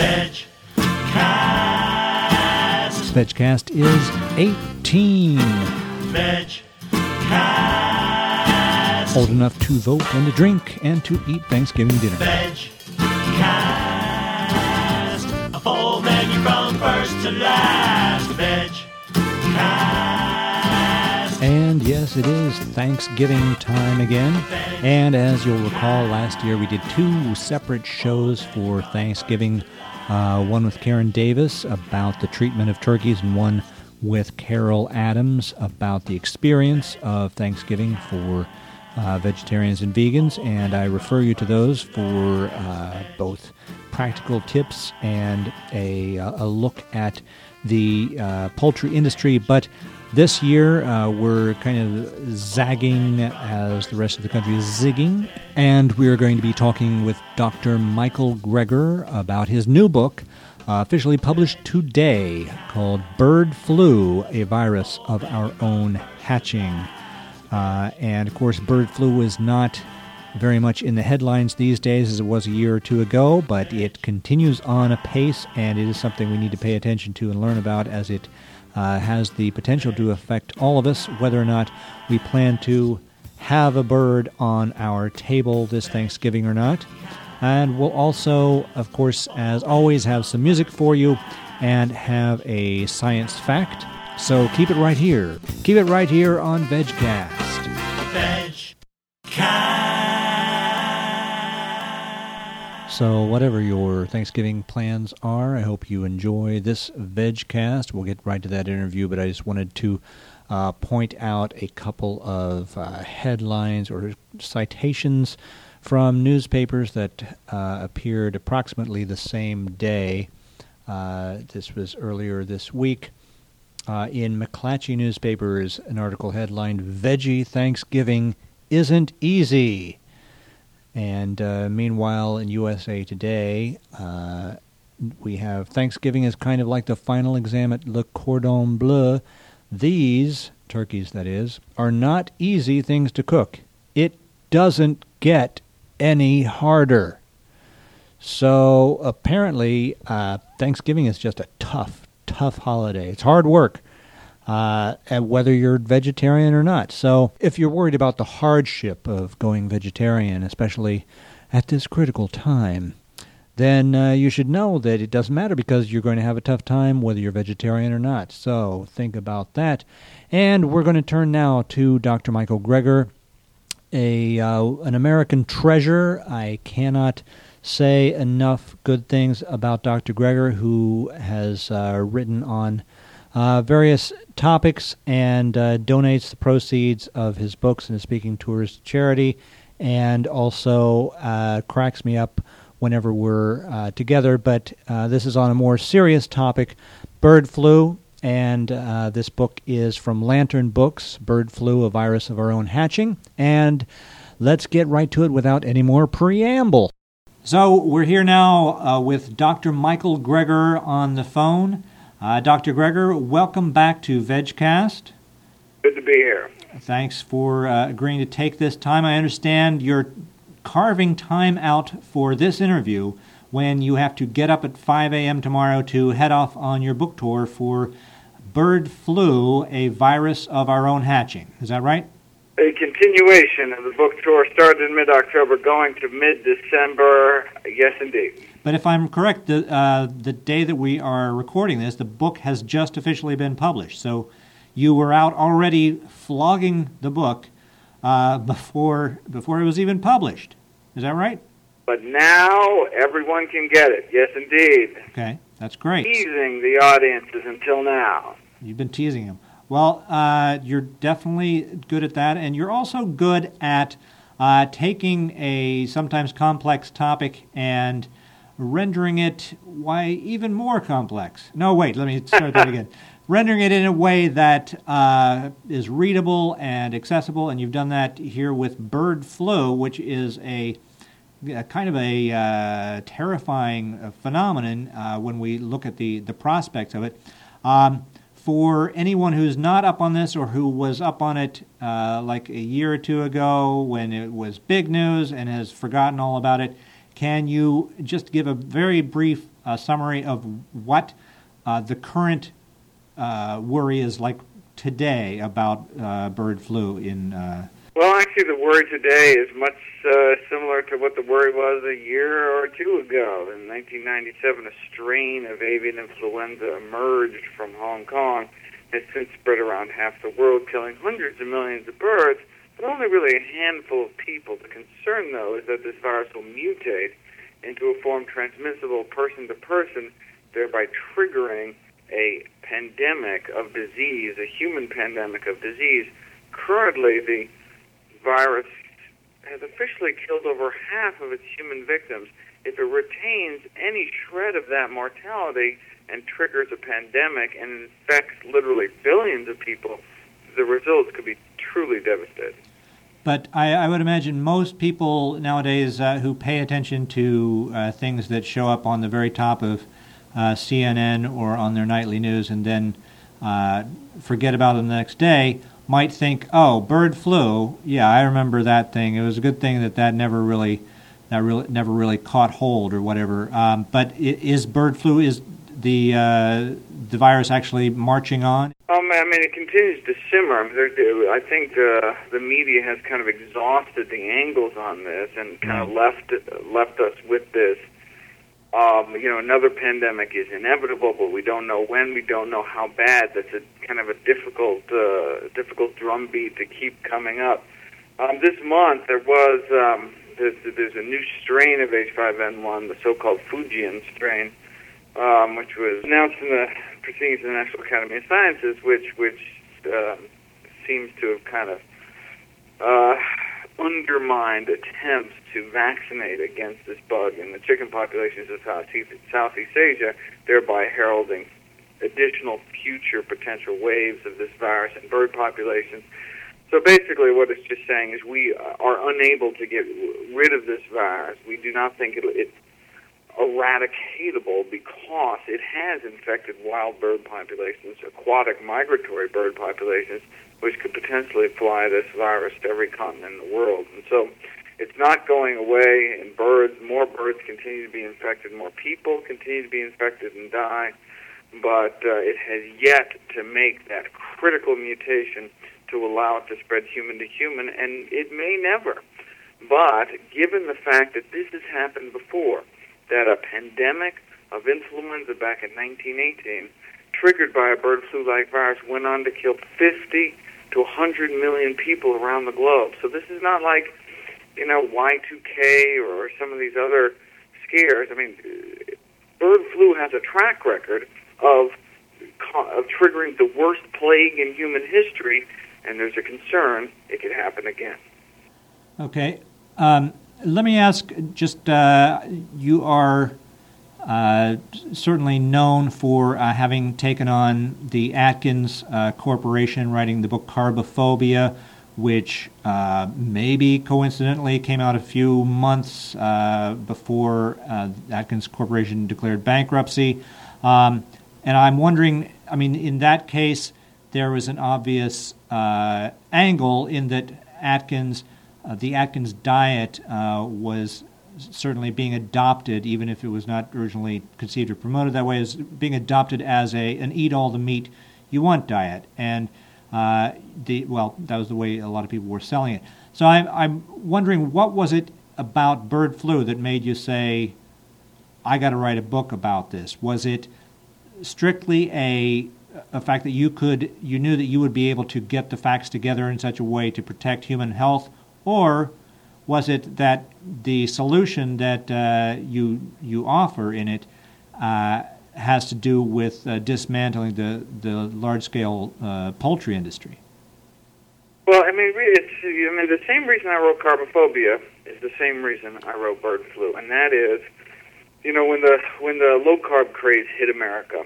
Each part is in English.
Vegcast. Vegcast is 18. Vegcast. Old enough to vote and to drink and to eat Thanksgiving dinner. Vegcast. A full menu from first to last. Vegcast. And yes, it is Thanksgiving time again. And as you'll recall, last year we did two separate shows for Thanksgiving uh, one with Karen Davis about the treatment of turkeys, and one with Carol Adams about the experience of Thanksgiving for uh, vegetarians and vegans. And I refer you to those for uh, both practical tips and a, a look at the uh, poultry industry. But this year, uh, we're kind of zagging as the rest of the country is zigging, and we are going to be talking with Dr. Michael Greger about his new book, uh, officially published today, called Bird Flu A Virus of Our Own Hatching. Uh, and of course, bird flu is not very much in the headlines these days as it was a year or two ago, but it continues on apace, and it is something we need to pay attention to and learn about as it uh, has the potential to affect all of us, whether or not we plan to have a bird on our table this Thanksgiving or not. And we'll also, of course, as always, have some music for you and have a science fact. So keep it right here. Keep it right here on VegCast. So, whatever your Thanksgiving plans are, I hope you enjoy this VegCast. We'll get right to that interview, but I just wanted to uh, point out a couple of uh, headlines or citations from newspapers that uh, appeared approximately the same day. Uh, this was earlier this week. Uh, in McClatchy newspapers, an article headlined "Veggie Thanksgiving Isn't Easy." And uh, meanwhile, in USA Today, uh, we have Thanksgiving is kind of like the final exam at Le Cordon Bleu. These, turkeys that is, are not easy things to cook. It doesn't get any harder. So apparently, uh, Thanksgiving is just a tough, tough holiday. It's hard work uh, whether you're vegetarian or not. So, if you're worried about the hardship of going vegetarian, especially at this critical time, then uh, you should know that it doesn't matter because you're going to have a tough time whether you're vegetarian or not. So, think about that. And we're going to turn now to Dr. Michael Greger, a uh, an American treasure. I cannot say enough good things about Dr. Greger, who has uh, written on uh, various topics and uh, donates the proceeds of his books and his speaking tours to charity, and also uh, cracks me up whenever we're uh, together. But uh, this is on a more serious topic bird flu. And uh, this book is from Lantern Books Bird Flu, a Virus of Our Own Hatching. And let's get right to it without any more preamble. So, we're here now with Dr. Michael Greger on the phone. Uh, Dr. Greger, welcome back to VegCast. Good to be here. Thanks for uh, agreeing to take this time. I understand you're carving time out for this interview when you have to get up at 5 a.m. tomorrow to head off on your book tour for Bird Flu, a virus of our own hatching. Is that right? A continuation of the book tour started in mid October, going to mid December. Yes, indeed. But if I'm correct, the uh, the day that we are recording this, the book has just officially been published. So you were out already flogging the book uh, before before it was even published. Is that right? But now everyone can get it. Yes, indeed. Okay, that's great. Teasing the audiences until now. You've been teasing them. Well, uh, you're definitely good at that, and you're also good at uh, taking a sometimes complex topic and rendering it why even more complex. No, wait, let me start that again. Rendering it in a way that uh, is readable and accessible, and you've done that here with Bird Flu, which is a, kind of a uh, terrifying uh, phenomenon uh, when we look at the, the prospects of it. Um, for anyone who's not up on this or who was up on it uh, like a year or two ago when it was big news and has forgotten all about it, can you just give a very brief a summary of what uh, the current uh, worry is like today about uh, bird flu in? Uh, well, actually, the worry today is much uh, similar to what the worry was a year or two ago. In 1997, a strain of avian influenza emerged from Hong Kong. It's since spread around half the world, killing hundreds of millions of birds, only really a handful of people. The concern, though, is that this virus will mutate into a form transmissible person to person, thereby triggering a pandemic of disease, a human pandemic of disease. Currently, the virus has officially killed over half of its human victims. If it retains any shred of that mortality and triggers a pandemic and infects literally billions of people, the results could be truly devastating. But I, I would imagine most people nowadays uh, who pay attention to uh, things that show up on the very top of uh, CNN or on their nightly news and then uh, forget about them the next day might think, "Oh, bird flu. Yeah, I remember that thing. It was a good thing that that never really, that really never really caught hold or whatever." Um, but is bird flu is the uh, the virus actually marching on? Um, I mean, it continues to simmer. I think uh, the media has kind of exhausted the angles on this and kind of mm. left left us with this um, you know, another pandemic is inevitable, but we don't know when. We don't know how bad. That's a kind of a difficult, uh, difficult drumbeat to keep coming up. Um, this month there was um, there's, there's a new strain of H5N1, the so-called Fujian strain, um, which was announced in the Proceedings of the National Academy of Sciences, which which um, seems to have kind of uh, undermined attempts to vaccinate against this bug in the chicken populations of Southeast, Southeast Asia, thereby heralding additional future potential waves of this virus in bird populations. So basically, what it's just saying is we are unable to get rid of this virus. We do not think it, it's eradicatable because it has infected wild bird populations, aquatic migratory bird populations, which could potentially fly this virus to every continent in the world. And so it's not going away in birds. More birds continue to be infected. More people continue to be infected and die. But uh, it has yet to make that critical mutation to allow it to spread human to human, and it may never. But given the fact that this has happened before, that a pandemic of influenza back in 1918, triggered by a bird flu-like virus, went on to kill 50 to 100 million people around the globe. So this is not like, you know, Y2K or some of these other scares. I mean, bird flu has a track record of of triggering the worst plague in human history, and there's a concern it could happen again. Okay. Um, let me ask just uh, you are uh, certainly known for uh, having taken on the Atkins uh, Corporation, writing the book Carbophobia, which uh, maybe coincidentally came out a few months uh, before Atkins Corporation declared bankruptcy. Um, and I'm wondering, I mean, in that case, there was an obvious angle in that Atkins, the Atkins diet was certainly being adopted, even if it was not originally conceived or promoted that way, is being adopted as a an eat all the meat you want diet. And uh, the well, that was the way a lot of people were selling it. So I'm I'm wondering what was it about bird flu that made you say, I got to write a book about this? Was it strictly a a fact that you could you knew that you would be able to get the facts together in such a way to protect human health, or was it that the solution that uh, you you offer in it uh, has to do with uh, dismantling the the large scale uh, poultry industry? Well, I mean, it's I mean the same reason I wrote Carbophobia is the same reason I wrote Bird Flu, and that is, you know, when the when the low carb craze hit America,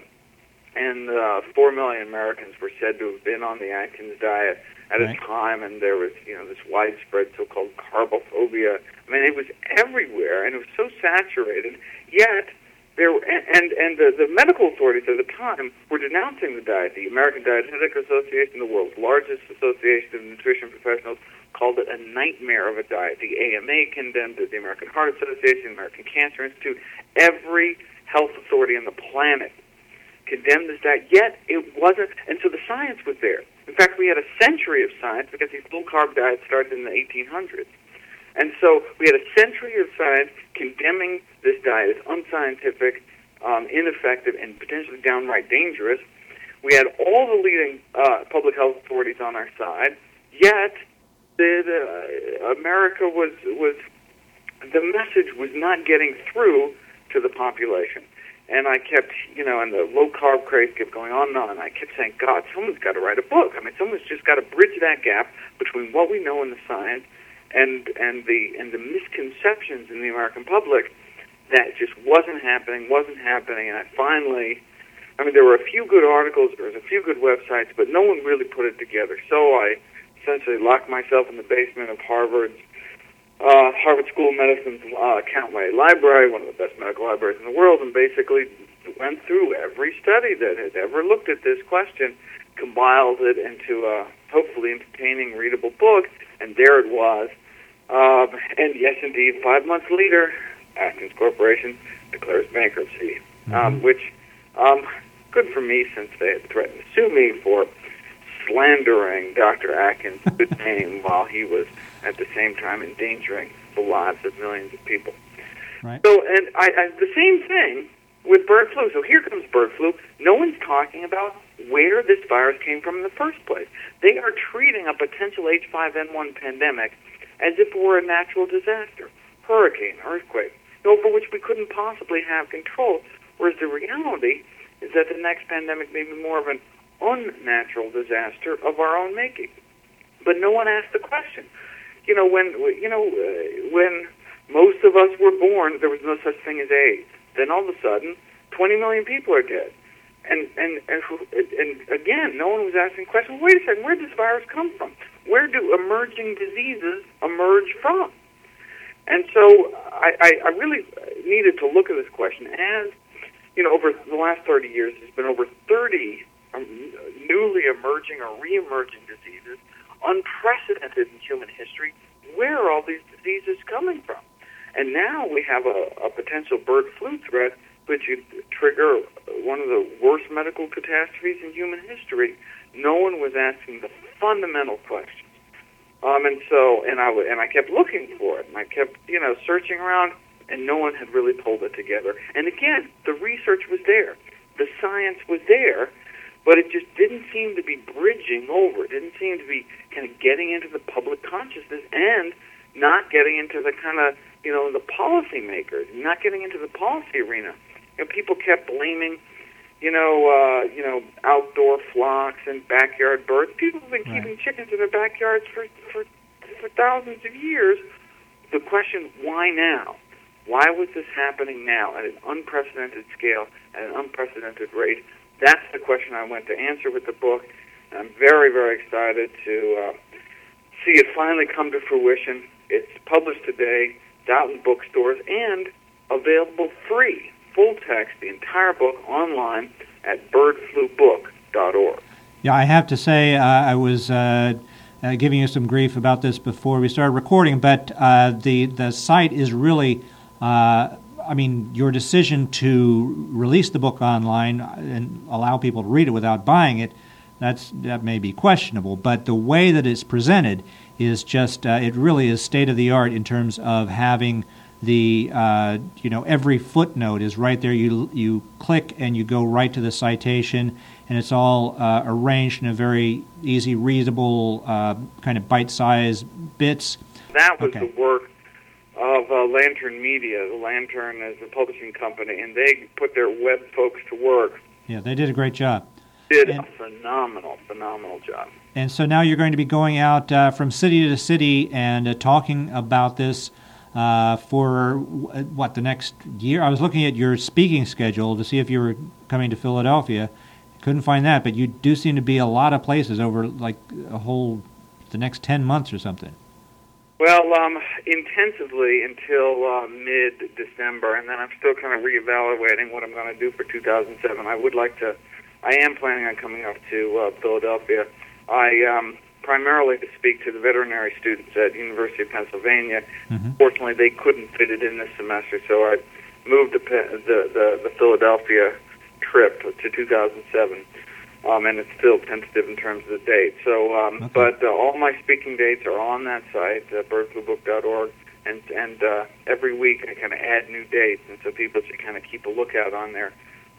and uh, four million Americans were said to have been on the Atkins diet at right. a time, and there was you know this widespread so-called carbophobia. I mean, it was everywhere, and it was so saturated. Yet there were, and and the, the medical authorities at the time were denouncing the diet. The American Dietetic Association, the world's largest association of nutrition professionals, called it a nightmare of a diet. The AMA condemned it, the American Heart Association, American Cancer Institute, every health authority on the planet condemned this diet, yet it wasn't, and so the science was there. In fact, we had a century of science because these low carb diets started in the 1800s. And so we had a century of science condemning this diet as unscientific, um, ineffective, and potentially downright dangerous. We had all the leading uh, public health authorities on our side, yet the, uh, America was was the message was not getting through to the population. And I kept, you know, and the low carb craze kept going on and on. I kept saying, God, someone's got to write a book. I mean, someone's just got to bridge that gap between what we know in the science and and the and the misconceptions in the American public that just wasn't happening, wasn't happening. And I finally, I mean, there were a few good articles, there was a few good websites, but no one really put it together. So I essentially locked myself in the basement of Harvard's uh, Harvard School of Medicine's uh, Countway Library, one of the best medical libraries in the world, and basically went through every study that had ever looked at this question, compiled it into a hopefully entertaining, readable book, and there it was. Um, and yes, indeed, five months later, Atkins Corporation declares bankruptcy, Mm-hmm. um, which um, good for me since they had threatened to sue me for slandering Dr. Atkins' good name while he was at the same time endangering the lives of millions of people. Right. So, and I, I, the same thing with bird flu. So here comes bird flu. No one's talking about where this virus came from in the first place. They are treating a potential H5N1 pandemic as if it were a natural disaster, hurricane, earthquake, over which we couldn't possibly have control. Whereas the reality is that the next pandemic may be more of an unnatural disaster of our own making. But no one asked the question. You know, when you know uh, when most of us were born, there was no such thing as AIDS. Then all of a sudden, 20 million people are dead. And and and, and again, no one was asking questions. Wait a second, where did this virus come from? Where do emerging diseases emerge from? And so I, I, I really needed to look at this question as, you know, over the last 30 years, there's been over 30 um, newly emerging or re-emerging diseases, unprecedented in human history. Where are all these diseases coming from? And now we have a, a potential bird flu threat, which would trigger one of the worst medical catastrophes in human history. No one was asking the fundamental questions. Um, and so, and I and I kept looking for it, and I kept, you know, searching around, and no one had really pulled it together. And again, the research was there, the science was there, but it just didn't seem to be bridging over. It didn't seem to be kind of getting into the public consciousness and not getting into the kind of, you know, the policymakers, not getting into the policy arena. You know, people kept blaming you know, uh, you know, outdoor flocks and backyard birds. People have been Right. keeping chickens in their backyards for, for for thousands of years. The question, why now? Why was this happening now at an unprecedented scale, at an unprecedented rate? That's the question I went to answer with the book. And I'm very, very excited to uh, see it finally come to fruition. It's published today, out in bookstores, and available free, full text, the entire book online at birdflubook.org. Yeah, I have to say, uh, I was uh, uh, giving you some grief about this before we started recording, but uh, the the site is really. Uh, I mean, your decision to release the book online and allow people to read it without buying it, that's that may be questionable. But the way that it's presented is just uh, it really is state of the art in terms of having the uh, you know every footnote is right there. You you click and you go right to the citation, and it's all uh, arranged in a very easy, readable uh, kind of bite-sized bits. That was Okay. the work of uh, Lantern Media. The Lantern is a publishing company, and they put their web folks to work. Yeah, they did a great job. Did And- a phenomenal, phenomenal job. And so now you're going to be going out uh, from city to city and uh, talking about this uh, for uh, what the next year. I was looking at your speaking schedule to see if you were coming to Philadelphia. Couldn't find that, but you do seem to be a lot of places over like a whole the next ten months or something. Well, um, intensively until uh, mid December, and then I'm still kind of reevaluating what I'm going to do for 2007. I would like to. I am planning on coming up to uh, Philadelphia. I um, primarily to speak to the veterinary students at University of Pennsylvania. Mm-hmm. Fortunately, they couldn't fit it in this semester, so I moved the the the, the Philadelphia trip to 2007, um, and it's still tentative in terms of the date. So, um, Okay. but uh, all my speaking dates are on that site, uh, birdflubook.org, and and uh, every week I kind of add new dates, and so people should kind of keep a lookout on there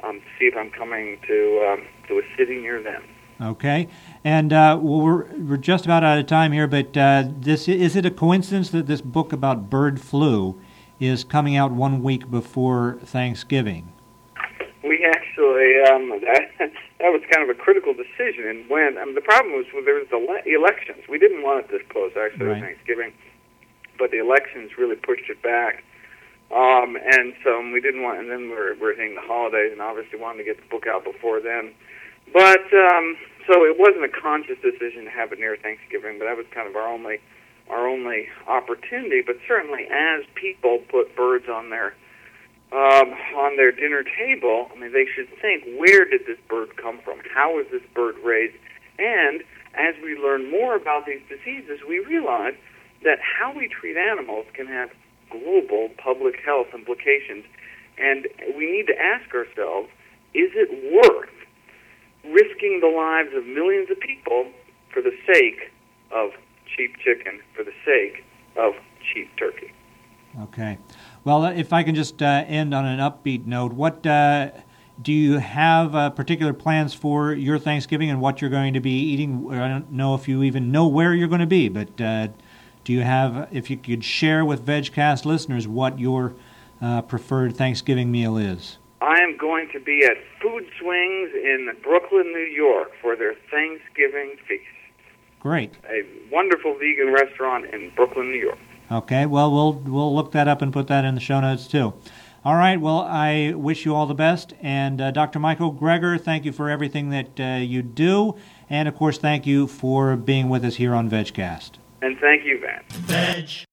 um, to see if I'm coming to um, to a city near them. Okay, and uh, well, we're we're just about out of time here, but uh, this is it a coincidence that this book about bird flu is coming out one week before Thanksgiving? We actually um, that was kind of a critical decision, and when I mean, the problem was well, there was the le- elections. We didn't want it this close actually Right. Thanksgiving, but the elections really pushed it back. Um, and so we didn't want, and then we're we're hitting the holidays, and obviously wanted to get the book out before then. But um, so it wasn't a conscious decision to have it near Thanksgiving, but that was kind of our only our only opportunity. But certainly, as people put birds on their um, on their dinner table, I mean, they should think, where did this bird come from? How was this bird raised? And as we learn more about these diseases, we realize that how we treat animals can have global public health implications. And we need to ask ourselves, is it worth risking the lives of millions of people for the sake of cheap chicken, for the sake of cheap turkey? Okay. Well, uh, if I can just uh, end on an upbeat note, what uh, do you have uh, particular plans for your Thanksgiving and what you're going to be eating? I don't know if you even know where you're going to be, but uh, do you have, if you could share with VegCast listeners what your uh, preferred Thanksgiving meal is? I am going to be at Food Swings in Brooklyn, New York for their Thanksgiving feast. Great. A wonderful vegan restaurant in Brooklyn, New York. Okay. Well, we'll we'll look that up and put that in the show notes too. All right. Well, I wish you all the best, and uh, Dr. Michael Greger, thank you for everything that uh, you do, and of course, thank you for being with us here on VegCast. And thank you, Van. Veg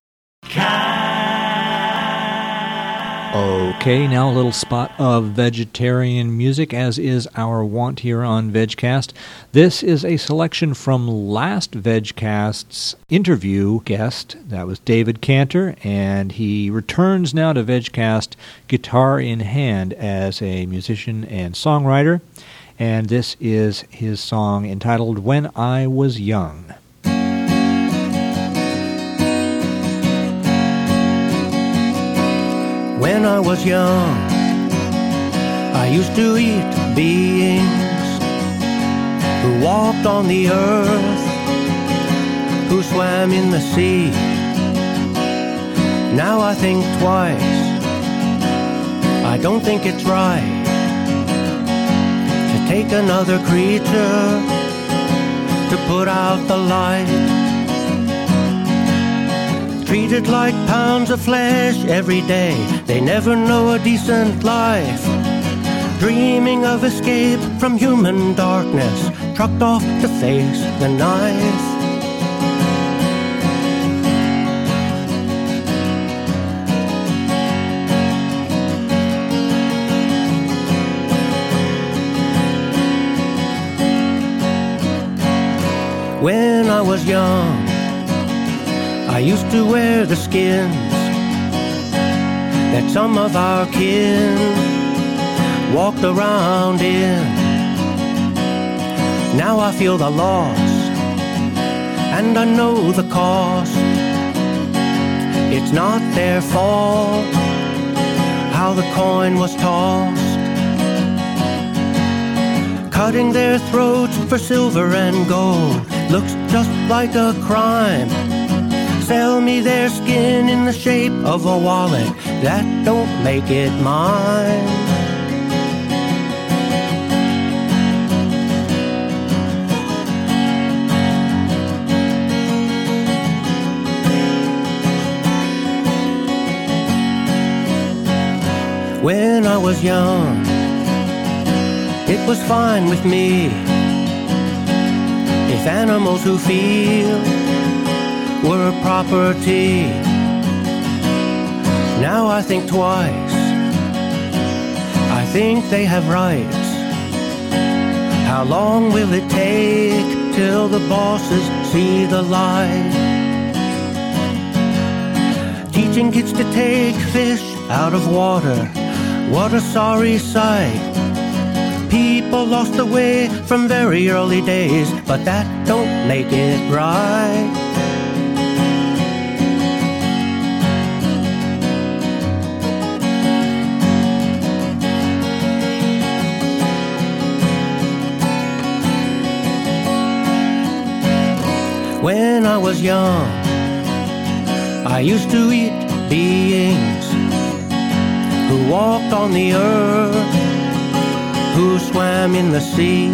Okay, now a little spot of vegetarian music, as is our want here on VegCast. This is a selection from last VegCast's interview guest. That was David Cantor, and he returns now to VegCast guitar in hand as a musician and songwriter. And this is his song entitled When I Was Young. When I was young, I used to eat beings who walked on the earth, who swam in the sea. Now I think twice. I don't think it's right to take another creature to put out the light treated like pounds of flesh every day. They never know a decent life. Dreaming of escape from human darkness, trucked off to face the knife. When I was young, I used to wear the skins that some of our kin walked around in. Now I feel the loss, and I know the cost. It's not their fault how the coin was tossed. Cutting their throats for silver and gold looks just like a crime. Sell me their skin in the shape of a wallet. That don't make it mine. When I was young, it was fine with me. If animals who feel were property. Now I think twice. I think they have rights. How long will it take till the bosses see the light. Teaching kids to take fish out of water, what a sorry sight. People lost the way from very early days, but that don't make it right. When I was young, I used to eat beings who walked on the earth, who swam in the sea.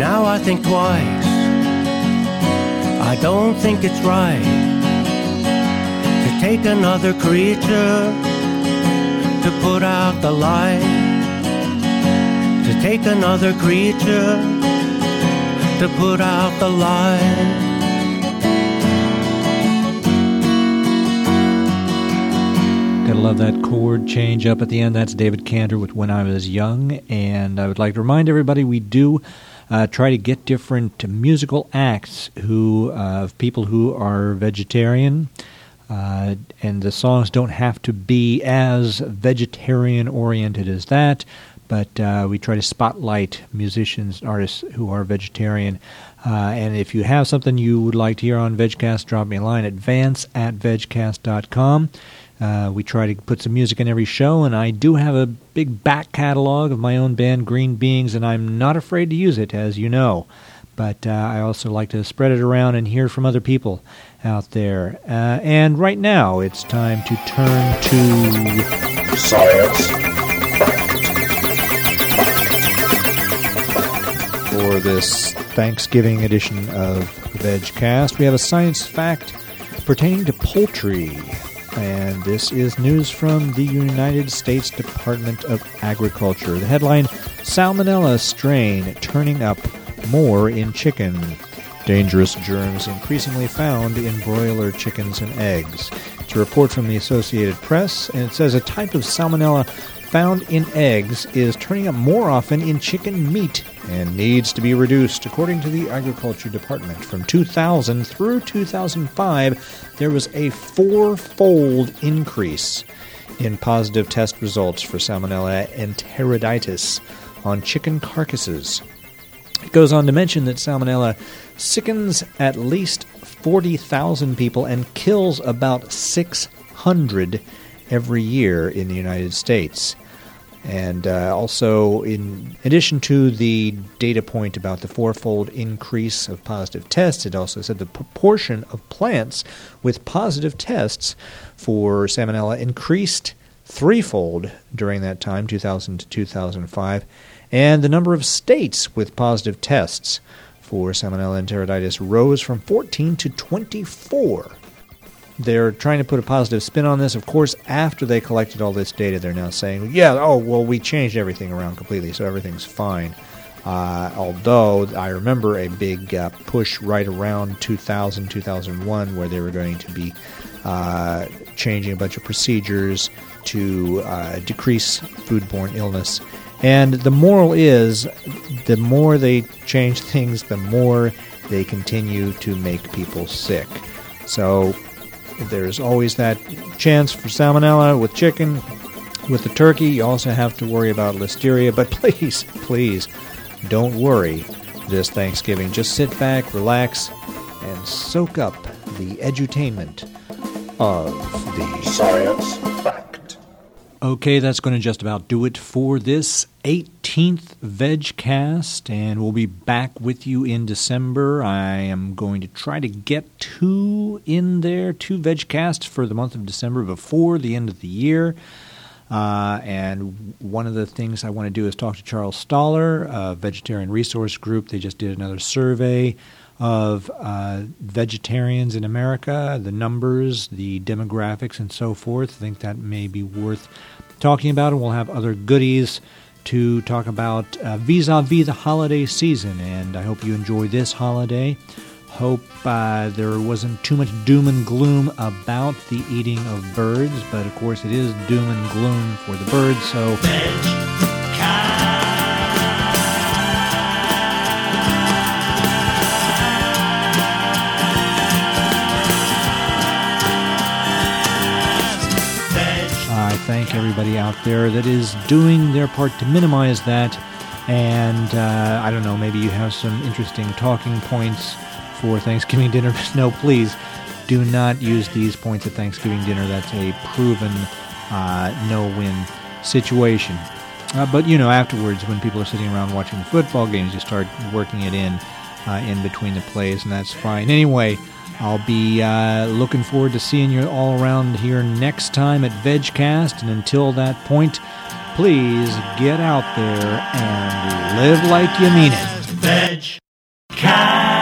Now I think twice. I don't think it's right to take another creature to put out the light, to take another creature to put out the light. Gotta love that chord change up at the end. That's David Cantor with When I Was Young. And I would like to remind everybody we do uh, try to get different musical acts who uh, of people who are vegetarian. Uh, and the songs don't have to be as vegetarian oriented as that, but uh, we try to spotlight musicians artists who are vegetarian. Uh, and if you have something you would like to hear on VegCast, drop me a line at vance at vegcast.com. Uh, we try to put some music in every show, and I do have a big back catalog of my own band, Green Beings, and I'm not afraid to use it, as you know. But uh, I also like to spread it around and hear from other people out there. Uh, and right now, it's time to turn to Science. For this Thanksgiving edition of VegCast. We have a science fact pertaining to poultry. And this is news from the United States Department of Agriculture. The headline Salmonella strain turning up more in chicken. Dangerous germs increasingly found in broiler chickens and eggs. It's a report from the Associated Press, and it says a type of salmonella found in eggs is turning up more often in chicken meat and needs to be reduced. According to the Agriculture Department, from 2000 through 2005, there was a four-fold increase in positive test results for Salmonella enteritidis on chicken carcasses. It goes on to mention that Salmonella sickens at least 40,000 people and kills about 600 every year in the United States. And uh, also, in addition to the data point about the fourfold increase of positive tests, it also said the proportion of plants with positive tests for Salmonella increased threefold during that time, 2000 to 2005, and the number of states with positive tests for Salmonella enteritidis rose from 14 to 24. They're trying to put a positive spin on this. Of course, after they collected all this data, they're now saying, yeah, oh, well, we changed everything around completely, so everything's fine. Uh, although I remember a big uh, push right around 2000, 2001, where they were going to be uh, changing a bunch of procedures to uh, decrease foodborne illness. And the moral is the more they change things, the more they continue to make people sick. So there's always that chance for salmonella with chicken. With the turkey, you also have to worry about listeria. But please, please, don't worry this Thanksgiving. Just sit back, relax, and soak up the edutainment of the Science. Okay, that's going to just about do it for this 18th VegCast, and we'll be back with you in December. I am going to try to get two in there, two VegCasts for the month of December before the end of the year. Uh, and one of the things I want to do is talk to Charles Stahler, a vegetarian resource group. They just did another survey of uh, vegetarians in America, the numbers, the demographics, and so forth. I think that may be worth talking about, and we'll have other goodies to talk about vis a vis the holiday season. And I hope you enjoy this holiday. Hope uh, there wasn't too much doom and gloom about the eating of birds, but of course it is doom and gloom for the birds, so. Everybody out there that is doing their part to minimize that. And uh, I don't know, maybe you have some interesting talking points for Thanksgiving dinner. no, please do not use these points at Thanksgiving dinner. That's a proven uh, no win situation. Uh, but you know, afterwards, when people are sitting around watching the football games, you start working it in uh, in between the plays, and that's fine. Anyway, I'll be uh, looking forward to seeing you all around here next time at VegCast, and until that point, please get out there and live like you mean it. Veg Cast.